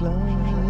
fly.